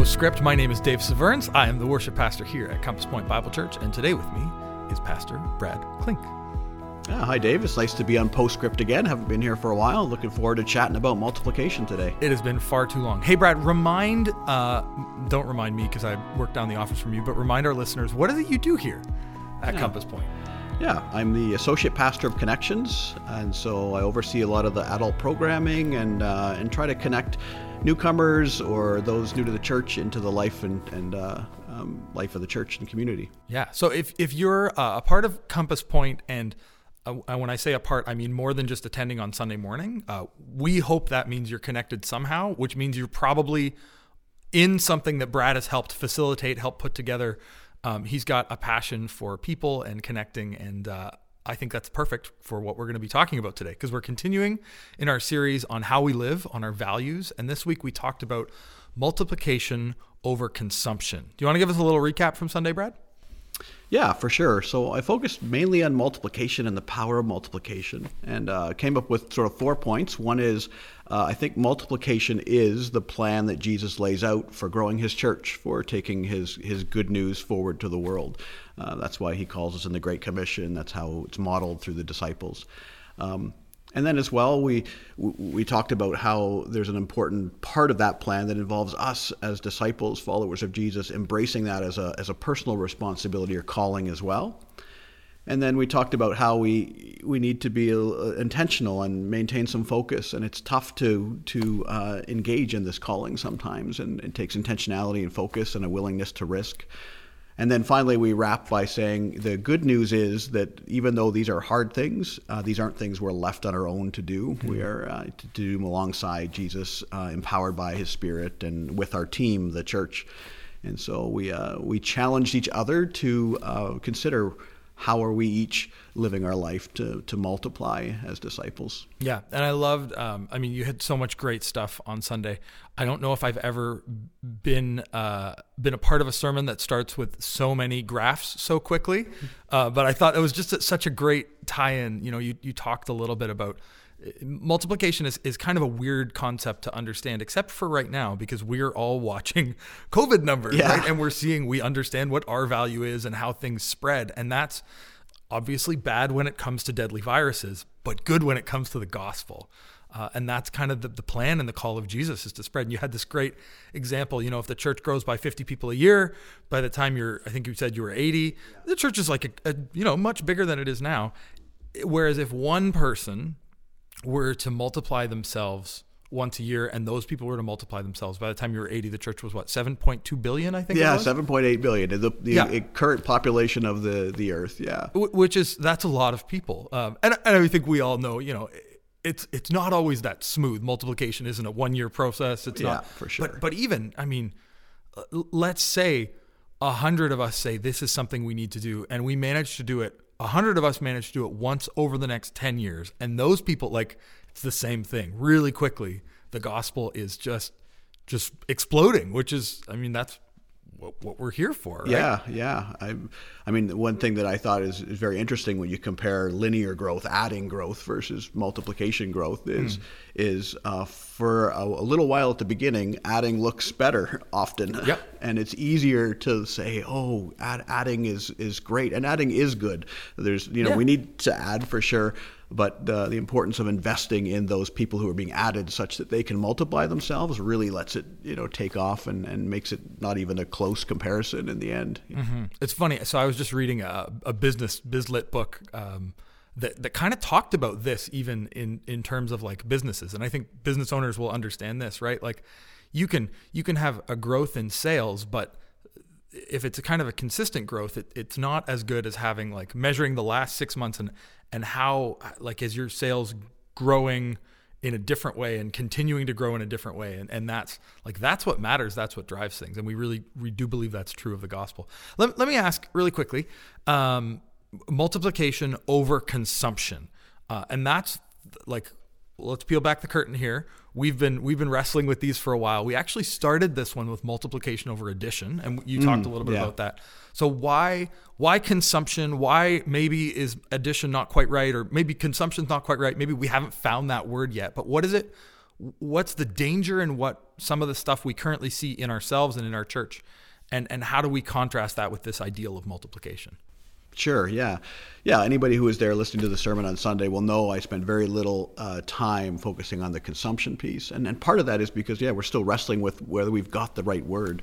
Postscript. My name is Dave Severns. I am the worship pastor here at Compass Point Bible Church, and today with me is Pastor Brad Klink. Yeah, hi, Dave. It's nice to be on Postscript again. Haven't been here for a while. Looking forward to chatting about multiplication today. It has been far too long. Hey, Brad, remind, uh, don't remind me because I work down the office from you, but remind our listeners what is it you do here at Yeah. Compass Point? Yeah, I'm the associate pastor of Connections, and so I oversee a lot of the adult programming and uh, and try to connect newcomers or those new to the church into the life and and uh, um, life of the church and community. Yeah. So if, if you're uh, a part of Compass Point, and uh, when I say a part, I mean more than just attending on Sunday morning, uh, we hope that means you're connected somehow, which means you're probably in something that Brad has helped facilitate, help put together. Um, he's got a passion for people and connecting, and uh, I think that's perfect for what we're going to be talking about today because we're continuing in our series on how we live, on our values. And this week we talked about multiplication over consumption. Do you want to give us a little recap from Sunday, Brad? Yeah, for sure. So I focused mainly on multiplication and the power of multiplication, and uh, came up with sort of four points. One is uh, I think multiplication is the plan that Jesus lays out for growing His church, for taking His His good news forward to the world. Uh, that's why He calls us in the Great Commission. That's how it's modeled through the disciples. Um, and then as well, we we talked about how there's an important part of that plan that involves us as disciples, followers of Jesus, embracing that as a as a personal responsibility or calling as well. And then we talked about how we we need to be uh, intentional and maintain some focus, and it's tough to to uh, engage in this calling sometimes, and it takes intentionality and focus and a willingness to risk. And then finally, we wrap by saying the good news is that even though these are hard things, uh, these aren't things we're left on our own to do. We are uh, to do them alongside Jesus, uh, empowered by His Spirit, and with our team, the church. And so we uh, we challenged each other to uh, consider how are we each living our life to to multiply as disciples. Yeah, and I loved. Um, I mean, you had so much great stuff on Sunday. I don't know if I've ever been uh, been a part of a sermon that starts with so many graphs so quickly, uh, but I thought it was just such a great tie-in. You know, you you talked a little bit about multiplication is, is kind of a weird concept to understand, except for right now because we're all watching COVID numbers, Yeah. right? And we're seeing we understand what our value is and how things spread, and that's obviously bad when it comes to deadly viruses, but good when it comes to the gospel. Uh, and that's kind of the, the plan and the call of Jesus is to spread. And you had this great example, you know, if the church grows by 50 people a year, by the time you're, I think you said you were 80, the church is like, a, a, you know, much bigger than it is now. Whereas if one person were to multiply themselves once a year and those people were to multiply themselves, by the time you were 80, the church was what, 7.2 billion, I think? Yeah, seven point eight billion, the, the Yeah. current population of the the earth. Yeah. Which is that's a lot of people um, and, and i think we all know you know it's it's not always that smooth multiplication isn't a one year process it's Yeah, not for sure. but, but even i mean let's say a hundred of us say this is something we need to do and we manage to do it a hundred of us manage to do it once over the next 10 years. And those people like it's the same thing. Really quickly the gospel is just just exploding which is i mean that's what, what we're here for right? Yeah, yeah. I, I mean, one thing that I thought is, is very interesting when you compare linear growth, adding growth versus multiplication growth is Hmm. is uh, for a, a little while at the beginning, adding looks better often, Yep. and it's easier to say, oh, add, adding is is great, and adding is good. There's you know Yeah. we need to add for sure. But the importance of investing in those people who are being added, such that they can multiply themselves, really lets it, you know, take off and, and makes it not even a close comparison in the end. It's funny. So I was just reading a, a business bizlit book um, that that kind of talked about this, even in in terms of like businesses. And I think business owners will understand this, right? Like you can you can have a growth in sales, but if it's a kind of a consistent growth, it, it's not as good as having like measuring the last six months and and how like is your sales growing in a different way and continuing to grow in a different way? And, and that's like that's what matters. That's what drives things. And we really we do believe that's true of the gospel. Let, let me ask really quickly um, multiplication over consumption. Uh, and that's like let's peel back the curtain here. We've been we've been wrestling with these for a while. We actually started this one with multiplication over addition, and you hmm, talked a little bit yeah. about that. So why why consumption? Why maybe is addition not quite right, or maybe consumption's not quite right? Maybe we haven't found that word yet. But what is it? what's the danger and what some of the stuff we currently see in ourselves and in our church, and and how do we contrast that with this ideal of multiplication? Sure. Yeah. Yeah. Anybody who was there listening to the sermon on Sunday will know I spent very little uh, time focusing on the consumption piece. And, and part of that is because, yeah, we're still wrestling with whether we've got the right word.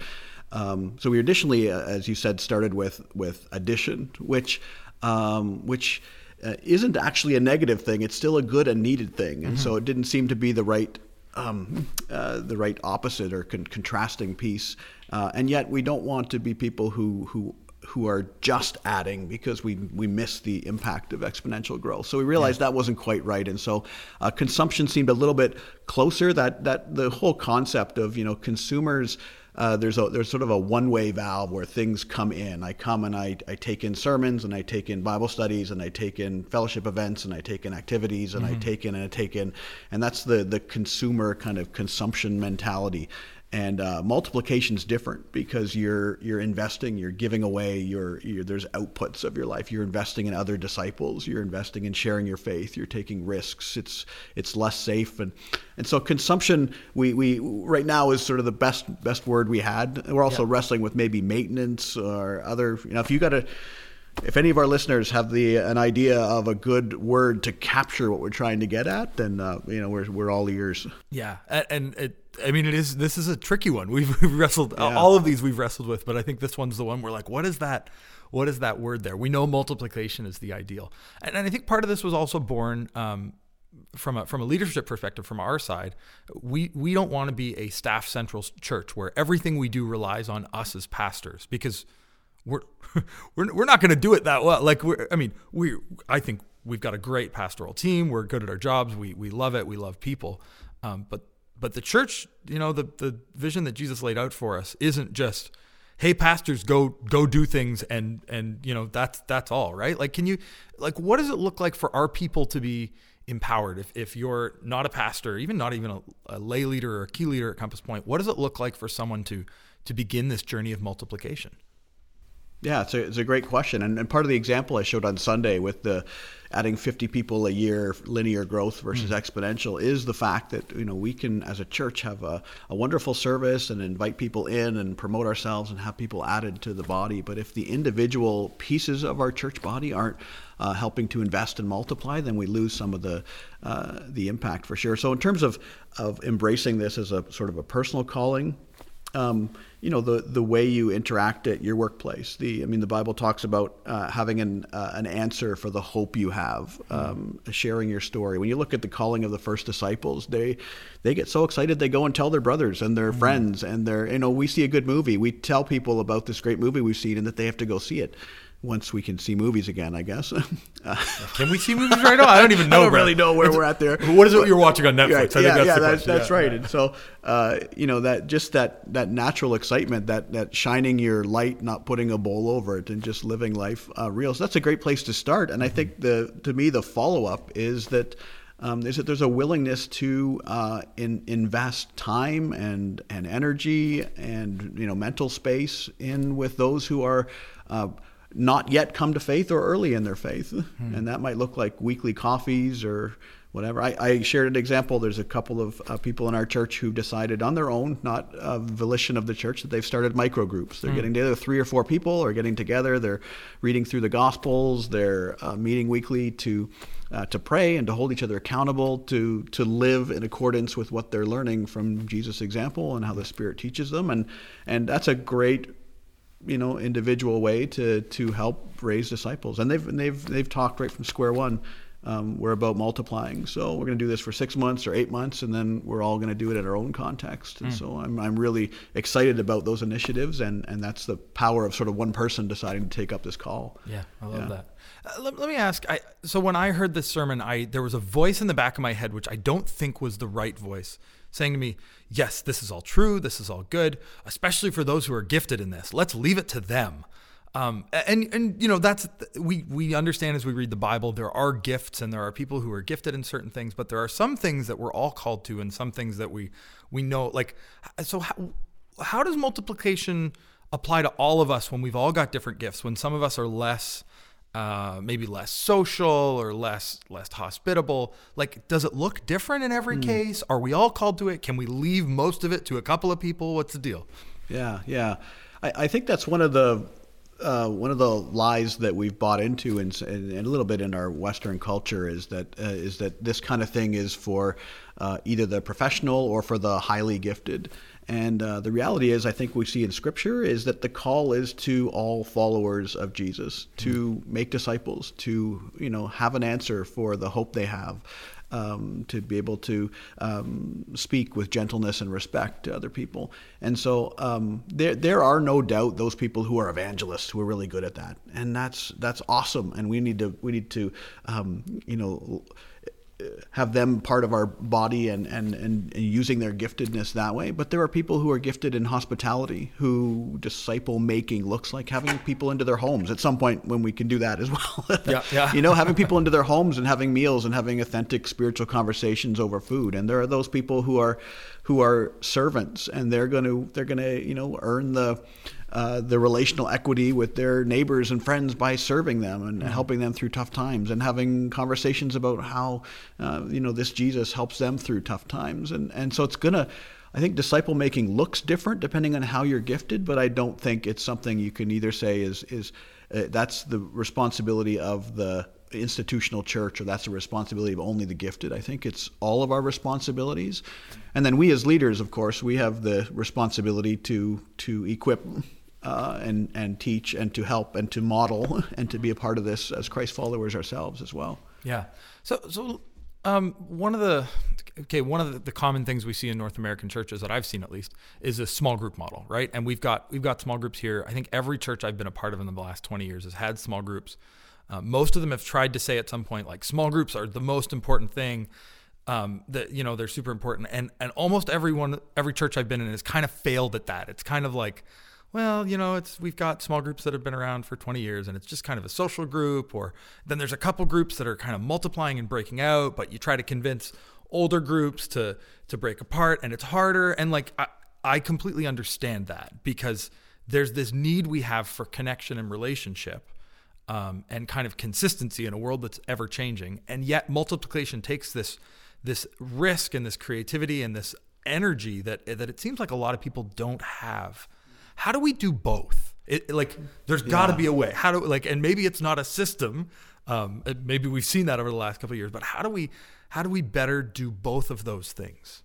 Um, so we additionally, uh, as you said, started with, with addition, which, um, which uh, isn't actually a negative thing. It's still a good and needed thing. And mm-hmm. so it didn't seem to be the right um, uh, the right opposite or con- contrasting piece. Uh, and yet, we don't want to be people who who who are just adding because we we miss the impact of exponential growth. So we realized yeah. that wasn't quite right, and so uh, consumption seemed a little bit closer. That that the whole concept of you know consumers. Uh, there's a there's sort of a one way valve where things come in. I come and I, I take in sermons and I take in Bible studies and I take in fellowship events and I take in activities and mm-hmm. I take in and I take in, and that's the the consumer kind of consumption mentality and uh, multiplication is different because you're you're investing you're giving away your, your, there's outputs of your life. You're investing in other disciples. You're investing in sharing your faith. You're taking risks. It's it's less safe. And and so consumption we we right now is sort of the best best word we had. We're also yeah. wrestling with maybe maintenance or other you know if you got to if any of our listeners have the an idea of a good word to capture what we're trying to get at, then uh, you know we're we're all ears. Yeah, and it, I mean it is this is a tricky one. We've, we've wrestled yeah. all of these we've wrestled with, but I think this one's the one we're like, what is that? What is that word there? We know multiplication is the ideal, and, and I think part of this was also born. Um, from a from a leadership perspective from our side we we don't want to be a staff central church where everything we do relies on us as pastors because we're we're, we're not going to do it that well. Like we're, I mean, we I think we've got a great pastoral team. We're good at our jobs. We we love it. We love people. Um, but but the church, you know, the the vision that Jesus laid out for us isn't just hey pastors go go do things and and you know that's that's all right? Like can you like what does it look like for our people to be empowered? If, if you're not a pastor even not even a, a lay leader or a key leader at compass point what does it look like for someone to to begin this journey of multiplication yeah, it's a, it's a great question. And, and part of the example I showed on Sunday with the adding 50 people a year, linear growth versus mm. exponential, is the fact that you know we can, as a church, have a, a wonderful service and invite people in and promote ourselves and have people added to the body. But if the individual pieces of our church body aren't uh, helping to invest and multiply, then we lose some of the uh, the impact for sure. So in terms of of embracing this as a sort of a personal calling, um, you know the the way you interact at your workplace. The I mean the Bible talks about uh, having an uh, an answer for the hope you have, um, sharing your story. When you look at the calling of the first disciples, they they get so excited they go and tell their brothers and their mm-hmm. friends and their you know we see a good movie, we tell people about this great movie we've seen and that they have to go see it once we can see movies again, I guess. can we see movies right now? I don't even know. I don't really know where we're at there. What is it you're watching on Netflix? Right. yeah, that's yeah, that's, that's yeah. right. And so, uh, you know, that just that that natural excitement, that that shining your light, not putting a bowl over it, and just living life uh, real. So that's a great place to start. And I think the to me the follow up is that. Um, is that there's a willingness to uh, in, invest time and and energy and you know mental space in with those who are uh, not yet come to faith or early in their faith. Hmm. And that might look like weekly coffees or whatever. I, I shared an example. There's a couple of uh, people in our church who decided on their own, not a volition of the church, that they've started micro groups. They're hmm. getting together, three or four people are getting together. They're reading through the Gospels. They're uh, meeting weekly to. Uh, to pray and to hold each other accountable, to to live in accordance with what they're learning from Jesus' example and how the Spirit teaches them, and and that's a great you know individual way to to help raise disciples. And they've and they've they've talked right from square one. Um, we're about multiplying. So we're going to do this for six months or eight months and then we're all going to do it in our own context. And mm. so I'm, I'm really excited about those initiatives and and that's the power of sort of one person deciding to take up this call. Yeah i love yeah. that. Uh, let, let, me ask I, so when i heard this sermon i there was a voice in the back of my head which i don't think was the right voice saying to me, Yes, this is all true. This is all good, especially for those who are gifted in this. Let's leave it to them. Um, and and you know that's we we understand as we read the Bible there are gifts and there are people who are gifted in certain things, but there are some things that we're all called to and some things that we we know like so how, how does multiplication apply to all of us when we've all got different gifts when some of us are less uh, maybe less social or less less hospitable. Like, does it look different in every case? Are we all called to it? Can we leave most of it to a couple of people? What's the deal? Yeah, yeah. I, I think that's one of the uh, one of the lies that we've bought into, and, and, a little bit in our Western culture, is that uh, is that this kind of thing is for uh, either the professional or for the highly gifted. And uh, the reality is, I think we see in Scripture is that the call is to all followers of Jesus to mm-hmm. make disciples, to you know have an answer for the hope they have, um, to be able to um, speak with gentleness and respect to other people. And so um, there there are no doubt those people who are evangelists who are really good at that, and that's that's awesome. And we need to we need to um, you know have them part of our body and, and, and, using their giftedness that way. But there are people who are gifted in hospitality who disciple making looks like having people into their homes at some point when we can do that as well. yeah, yeah. you know, having people into their homes and having meals and having authentic spiritual conversations over food. And there are those people who are who are servants and they're going to they're going to you know earn the uh, the relational equity with their neighbors and friends by serving them and mm-hmm. helping them through tough times and having conversations about how uh, you know this Jesus helps them through tough times and and so it's gonna I think disciple making looks different depending on how you're gifted but I don't think it's something you can either say is is uh, that's the responsibility of the institutional church or that's the responsibility of only the gifted. I think it's all of our responsibilities. And then we as leaders, of course, we have the responsibility to to equip uh, and and teach and to help and to model and to be a part of this as Christ followers ourselves as well. Yeah. So so um, one of the okay one of the, the, common things we see in North American churches that I've seen at least is a small group model, right? And we've got we've got small groups here. I think every church I've been a part of in the last 20 years has had small groups. Uh, most of them have tried to say at some point like small groups are the most important thing. Um, that you know they're super important, and and almost everyone every church I've been in has kind of failed at that. It's kind of like well, you know, it's we've got small groups that have been around for 20 years and it's just kind of a social group or then there's a couple groups that are kind of multiplying and breaking out, but you try to convince older groups to to break apart and it's harder and like I, I completely understand that because there's this need we have for connection and relationship um, and kind of consistency in a world that's ever changing. And yet multiplication takes this this risk and this creativity and this energy that that it seems like a lot of people don't have how do we do both? It, like, there's got to be a way. How do like, and maybe it's not a system. Um, maybe we've seen that over the last couple of years. But how do we, how do we better do both of those things?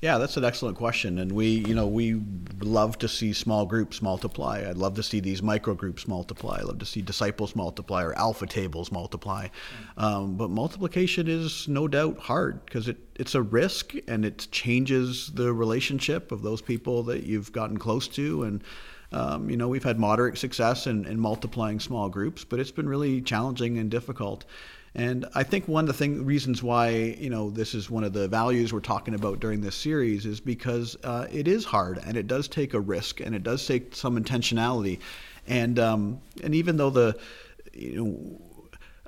Yeah, that's an excellent question, and we, you know, we love to see small groups multiply. I'd love to see these micro groups multiply. I love to see disciples multiply or alpha tables multiply. Um, but multiplication is no doubt hard because it, it's a risk and it changes the relationship of those people that you've gotten close to and. Um, you know, we've had moderate success in, in multiplying small groups, but it's been really challenging and difficult. And I think one of the thing, reasons why you know this is one of the values we're talking about during this series is because uh, it is hard and it does take a risk and it does take some intentionality, and um, and even though the you know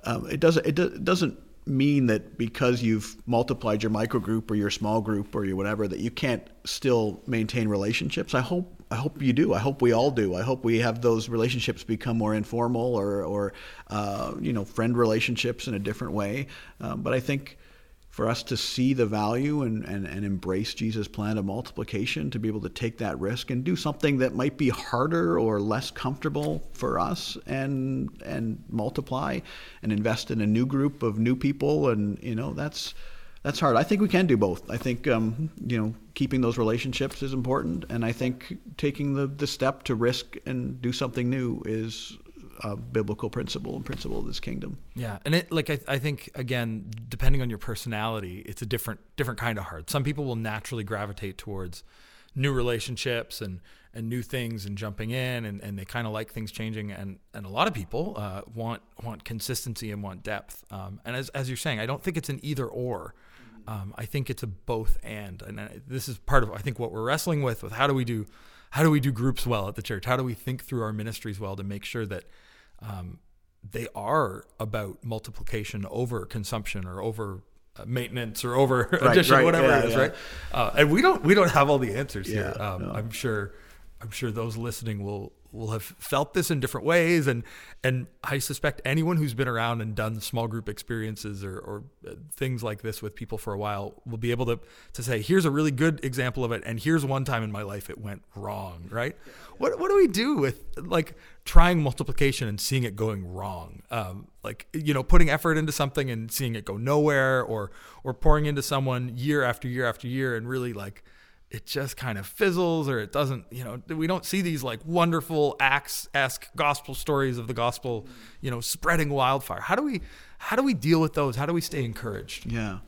um, it doesn't it, do, it doesn't mean that because you've multiplied your micro group or your small group or your whatever that you can't still maintain relationships. I hope I hope you do. I hope we all do. I hope we have those relationships become more informal or, or uh, you know, friend relationships in a different way. Um, but I think for us to see the value and, and, and embrace Jesus' plan of multiplication, to be able to take that risk and do something that might be harder or less comfortable for us and and multiply and invest in a new group of new people and you know that's that's hard. I think we can do both. I think um, you know keeping those relationships is important, and I think taking the, the step to risk and do something new is a biblical principle and principle of this kingdom. Yeah, and it like I, I think again, depending on your personality, it's a different different kind of hard. Some people will naturally gravitate towards new relationships and and new things and jumping in and, and they kind of like things changing and and a lot of people uh, want want consistency and want depth um, and as, as you're saying I don't think it's an either or um, I think it's a both and, and I, this is part of I think what we're wrestling with with how do we do how do we do groups well at the church? How do we think through our ministries well to make sure that um, they are about multiplication over consumption or over uh, maintenance or over right, addition, right, whatever yeah, it is, yeah. right? Uh, and we don't we don't have all the answers yeah, here. Um, no. I'm sure I'm sure those listening will will have felt this in different ways. And and I suspect anyone who's been around and done small group experiences or, or uh, things like this with people for a while will be able to to say here's a really good example of it and here's one time in my life it went wrong right? What what do we do with like trying multiplication and seeing it going wrong? Um, like you know putting effort into something and seeing it go nowhere or or pouring into someone year after year after year and really like it just kind of fizzles or it doesn't you know we don't see these like wonderful acts-esque gospel stories of the gospel you know spreading wildfire how do we how do we deal with those how do we stay encouraged yeah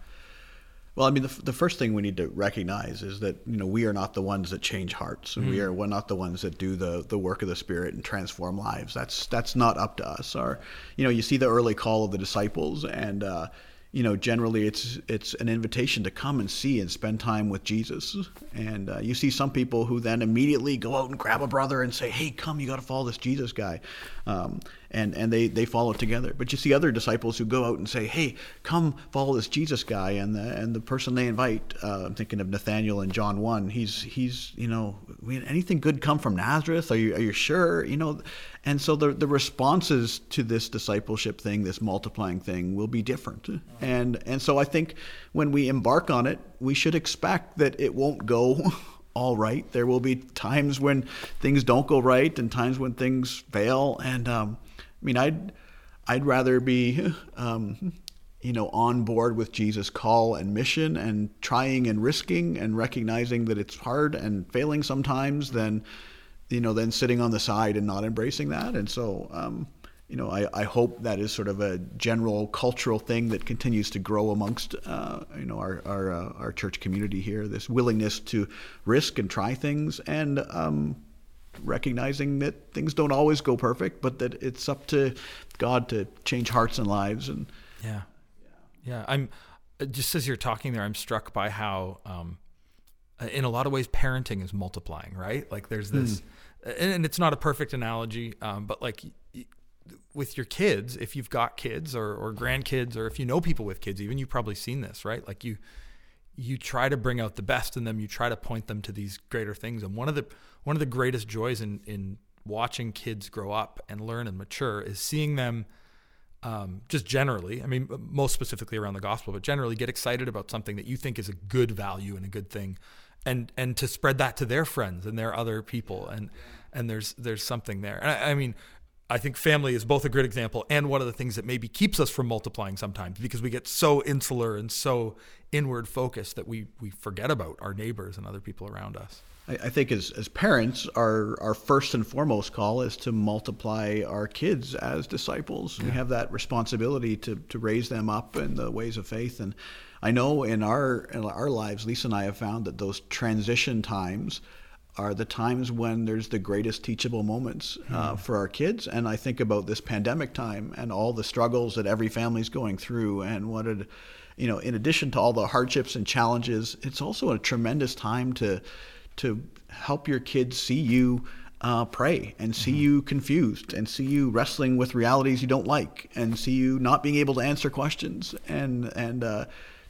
well, I mean, the, the first thing we need to recognize is that you know we are not the ones that change hearts, and mm. we are we're not the ones that do the the work of the Spirit and transform lives. That's that's not up to us. or you know, you see the early call of the disciples, and uh, you know, generally it's it's an invitation to come and see and spend time with Jesus. And uh, you see some people who then immediately go out and grab a brother and say, "Hey, come, you got to follow this Jesus guy," um, and and they they follow together. But you see other disciples who go out and say, "Hey, come, follow this Jesus guy," and the and the person they invite, uh, I'm thinking of Nathaniel in John one. He's he's you know, anything good come from Nazareth? Are you are you sure? You know, and so the, the responses to this discipleship thing, this multiplying thing, will be different. And, and so I think when we embark on it, we should expect that it won't go all right. There will be times when things don't go right and times when things fail. And um, I mean, I'd, I'd rather be, um, you know, on board with Jesus' call and mission and trying and risking and recognizing that it's hard and failing sometimes than you know, then sitting on the side and not embracing that. And so, um, you know, I, I hope that is sort of a general cultural thing that continues to grow amongst, uh, you know, our our, uh, our church community here. This willingness to risk and try things, and um, recognizing that things don't always go perfect, but that it's up to God to change hearts and lives. And yeah, yeah, I'm just as you're talking there, I'm struck by how. Um, in a lot of ways, parenting is multiplying, right? Like there's this, mm and it's not a perfect analogy, um, but like with your kids, if you've got kids or, or grandkids, or if you know people with kids, even you've probably seen this, right? Like you, you try to bring out the best in them. You try to point them to these greater things. And one of the one of the greatest joys in in watching kids grow up and learn and mature is seeing them. Um, just generally, I mean, most specifically around the gospel, but generally get excited about something that you think is a good value and a good thing and and to spread that to their friends and their other people and and there's there's something there and I, I, mean I think family is both a great example and one of the things that maybe keeps us from multiplying sometimes because we get so insular and so inward focused that we we forget about our neighbors and other people around us. I, I think as, as parents, our, our first and foremost call is to multiply our kids as disciples. Yeah. We have that responsibility to, to raise them up in the ways of faith. And I know in our in our lives, Lisa and I have found that those transition times are the times when there's the greatest teachable moments uh, mm. for our kids. And I think about this pandemic time and all the struggles that every family's going through, and what it, you know, in addition to all the hardships and challenges, it's also a tremendous time to to help your kids see you. Uh, pray and see mm-hmm. you confused and see you wrestling with realities you don't like and see you not being able to answer questions and and uh,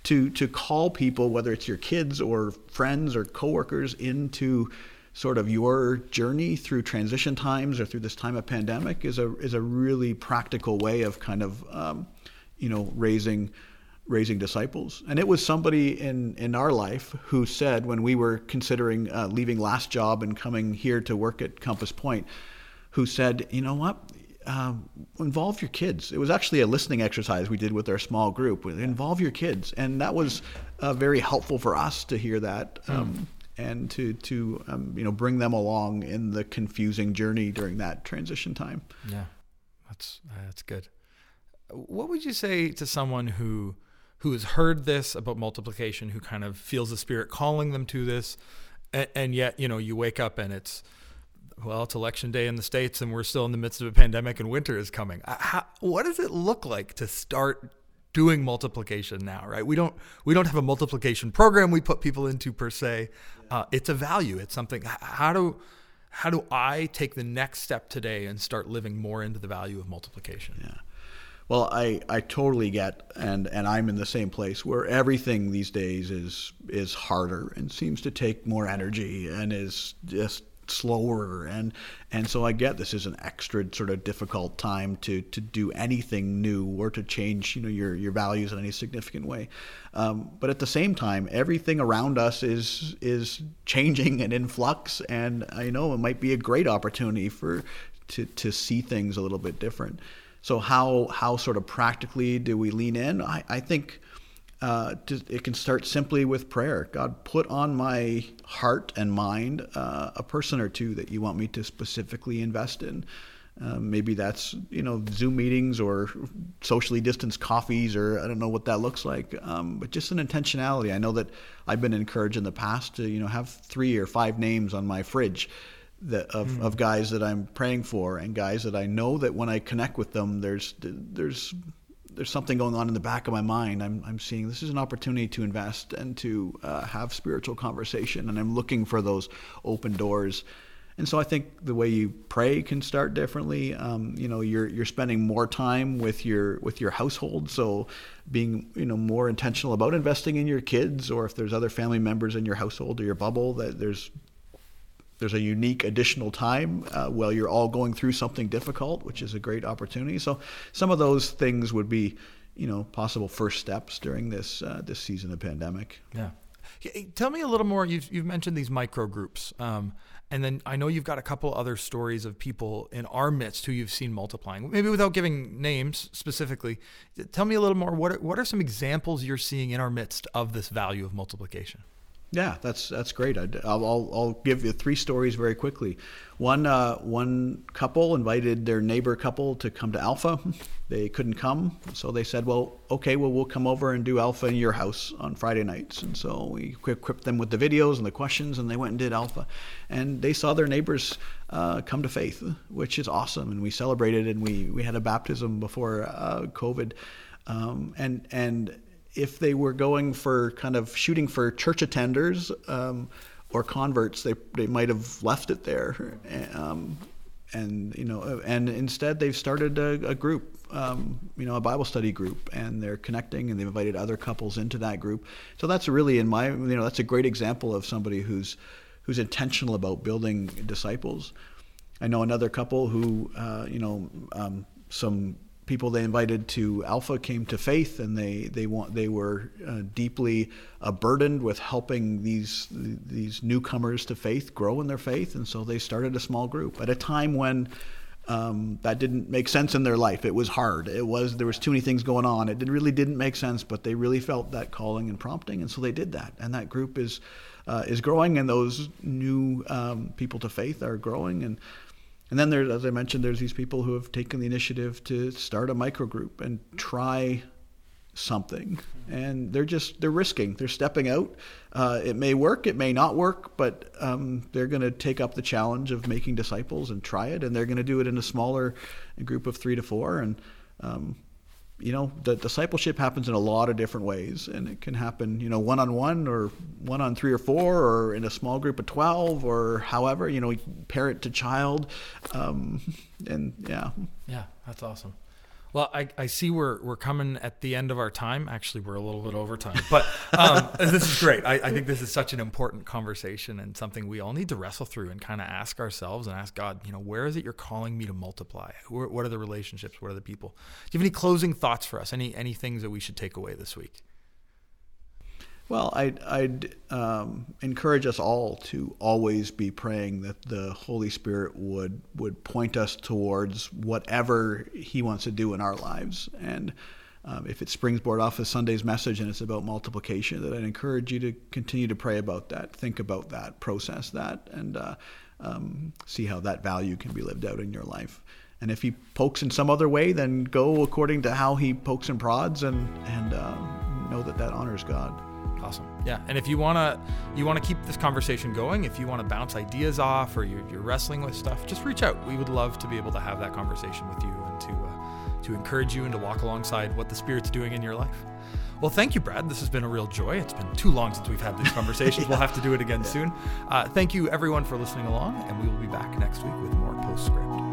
to to call people, whether it's your kids or friends or coworkers, into sort of your journey through transition times or through this time of pandemic is a is a really practical way of kind of um, you know raising raising disciples. And it was somebody in in our life who said when we were considering uh, leaving last job and coming here to work at Compass Point, who said, you know what, um, involve your kids. It was actually a listening exercise we did with our small group. Involve your kids, and that was uh, very helpful for us to hear that um, mm. And to to um, you know bring them along in the confusing journey during that transition time. Yeah, that's that's good. What would you say to someone who who has heard this about multiplication, who kind of feels the Spirit calling them to this, and, and yet you know you wake up and it's well, it's election day in the States and we're still in the midst of a pandemic and winter is coming. Uh, how, what does it look like to start doing multiplication now, right? We don't, we don't have a multiplication program we put people into per se. Uh, it's a value. It's something, how do, how do I take the next step today and start living more into the value of multiplication? Yeah. Well, I, I totally get, and, and I'm in the same place where everything these days is is harder and seems to take more energy and is just slower and and so I get this is an extra sort of difficult time to to do anything new or to change you know your your values in any significant way. Um, but at the same time everything around us is is changing and in flux and I know it might be a great opportunity for to to see things a little bit different. So how how sort of practically do we lean in? I, I think uh, it can start simply with prayer. God, put on my heart and mind uh, a person or two that you want me to specifically invest in. Uh, maybe that's you know Zoom meetings or socially distanced coffees or I don't know what that looks like, um, but just an intentionality. I know that I've been encouraged in the past to you know have three or five names on my fridge that of, mm. of guys that I'm praying for and guys that I know that when I connect with them, there's there's there's something going on in the back of my mind. I'm, I'm seeing this is an opportunity to invest and to uh, have spiritual conversation, and I'm looking for those open doors. And so I think the way you pray can start differently. Um, you know, you're you're spending more time with your with your household, so being you know more intentional about investing in your kids, or if there's other family members in your household or your bubble, that there's there's a unique additional time uh, while you're all going through something difficult, which is a great opportunity. So some of those things would be, you know, possible first steps during this uh, this season of pandemic. Yeah. Tell me a little more. You've, you've mentioned these micro groups. Um, and then I know you've got a couple other stories of people in our midst who you've seen multiplying. Maybe without giving names specifically, tell me a little more. What are, what are some examples you're seeing in our midst of this value of multiplication? Yeah, that's that's great. i will I'll give you three stories very quickly. One uh, one couple invited their neighbor couple to come to Alpha. They couldn't come, so they said, "Well, okay, well we'll come over and do Alpha in your house on Friday nights." And so we equipped them with the videos and the questions, and they went and did Alpha, and they saw their neighbors uh, come to faith, which is awesome. And we celebrated, and we we had a baptism before uh, COVID, um, and and if they were going for kind of shooting for church attenders um, or converts, they they might have left it there, um, and you know, and instead they've started a, a group, um, you know, a Bible study group, and they're connecting, and they've invited other couples into that group. So that's really, in my, you know, that's a great example of somebody who's who's intentional about building disciples. I know another couple who, uh, you know, um, some people they invited to Alpha came to faith, and they they want they were uh, deeply uh, burdened with helping these these newcomers to faith grow in their faith, and so they started a small group at a time when. Um, that didn't make sense in their life. It was hard. It was there was too many things going on. It did, really didn't make sense, but they really felt that calling and prompting, and so they did that. And that group is uh, is growing, and those new um, people to faith are growing. And and then there's, as I mentioned, there's these people who have taken the initiative to start a microgroup and try something, and they're just they're risking, they're stepping out. Uh, it may work, it may not work, but um, they're going to take up the challenge of making disciples and try it, and they're going to do it in a smaller group of three to four, and um, you know, the discipleship happens in a lot of different ways, and it can happen, you know, one on one, or one on three or four, or in a small group of twelve, or however, you know, parent to child, um, and yeah. Yeah, that's awesome. Well, I, I see we're we're coming at the end of our time. Actually, we're a little bit over time, but um, this is great. I, I think this is such an important conversation and something we all need to wrestle through and kind of ask ourselves and ask God, you know, where is it you're calling me to multiply? Who are, what are the relationships? What are the people? Do you have any closing thoughts for us? Any any things that we should take away this week? Well, I'd, I'd um, encourage us all to always be praying that the Holy Spirit would would point us towards whatever He wants to do in our lives. And um, if it springboard off of Sunday's message and it's about multiplication, that I'd encourage you to continue to pray about that, think about that, process that, and uh, um, see how that value can be lived out in your life. And if He pokes in some other way, then go according to how He pokes and prods, and and uh, know that that honors God. Awesome. Yeah. And if you want to you want to keep this conversation going, if you want to bounce ideas off or you're, you're, wrestling with stuff, just reach out. We would love to be able to have that conversation with you and to uh, to encourage you and to walk alongside what the Spirit's doing in your life. Well, thank you, Brad. This has been a real joy. It's been too long since we've had these conversations. yeah. We'll have to do it again soon. Uh, thank you, everyone, for listening along, and we will be back next week with more Postscript.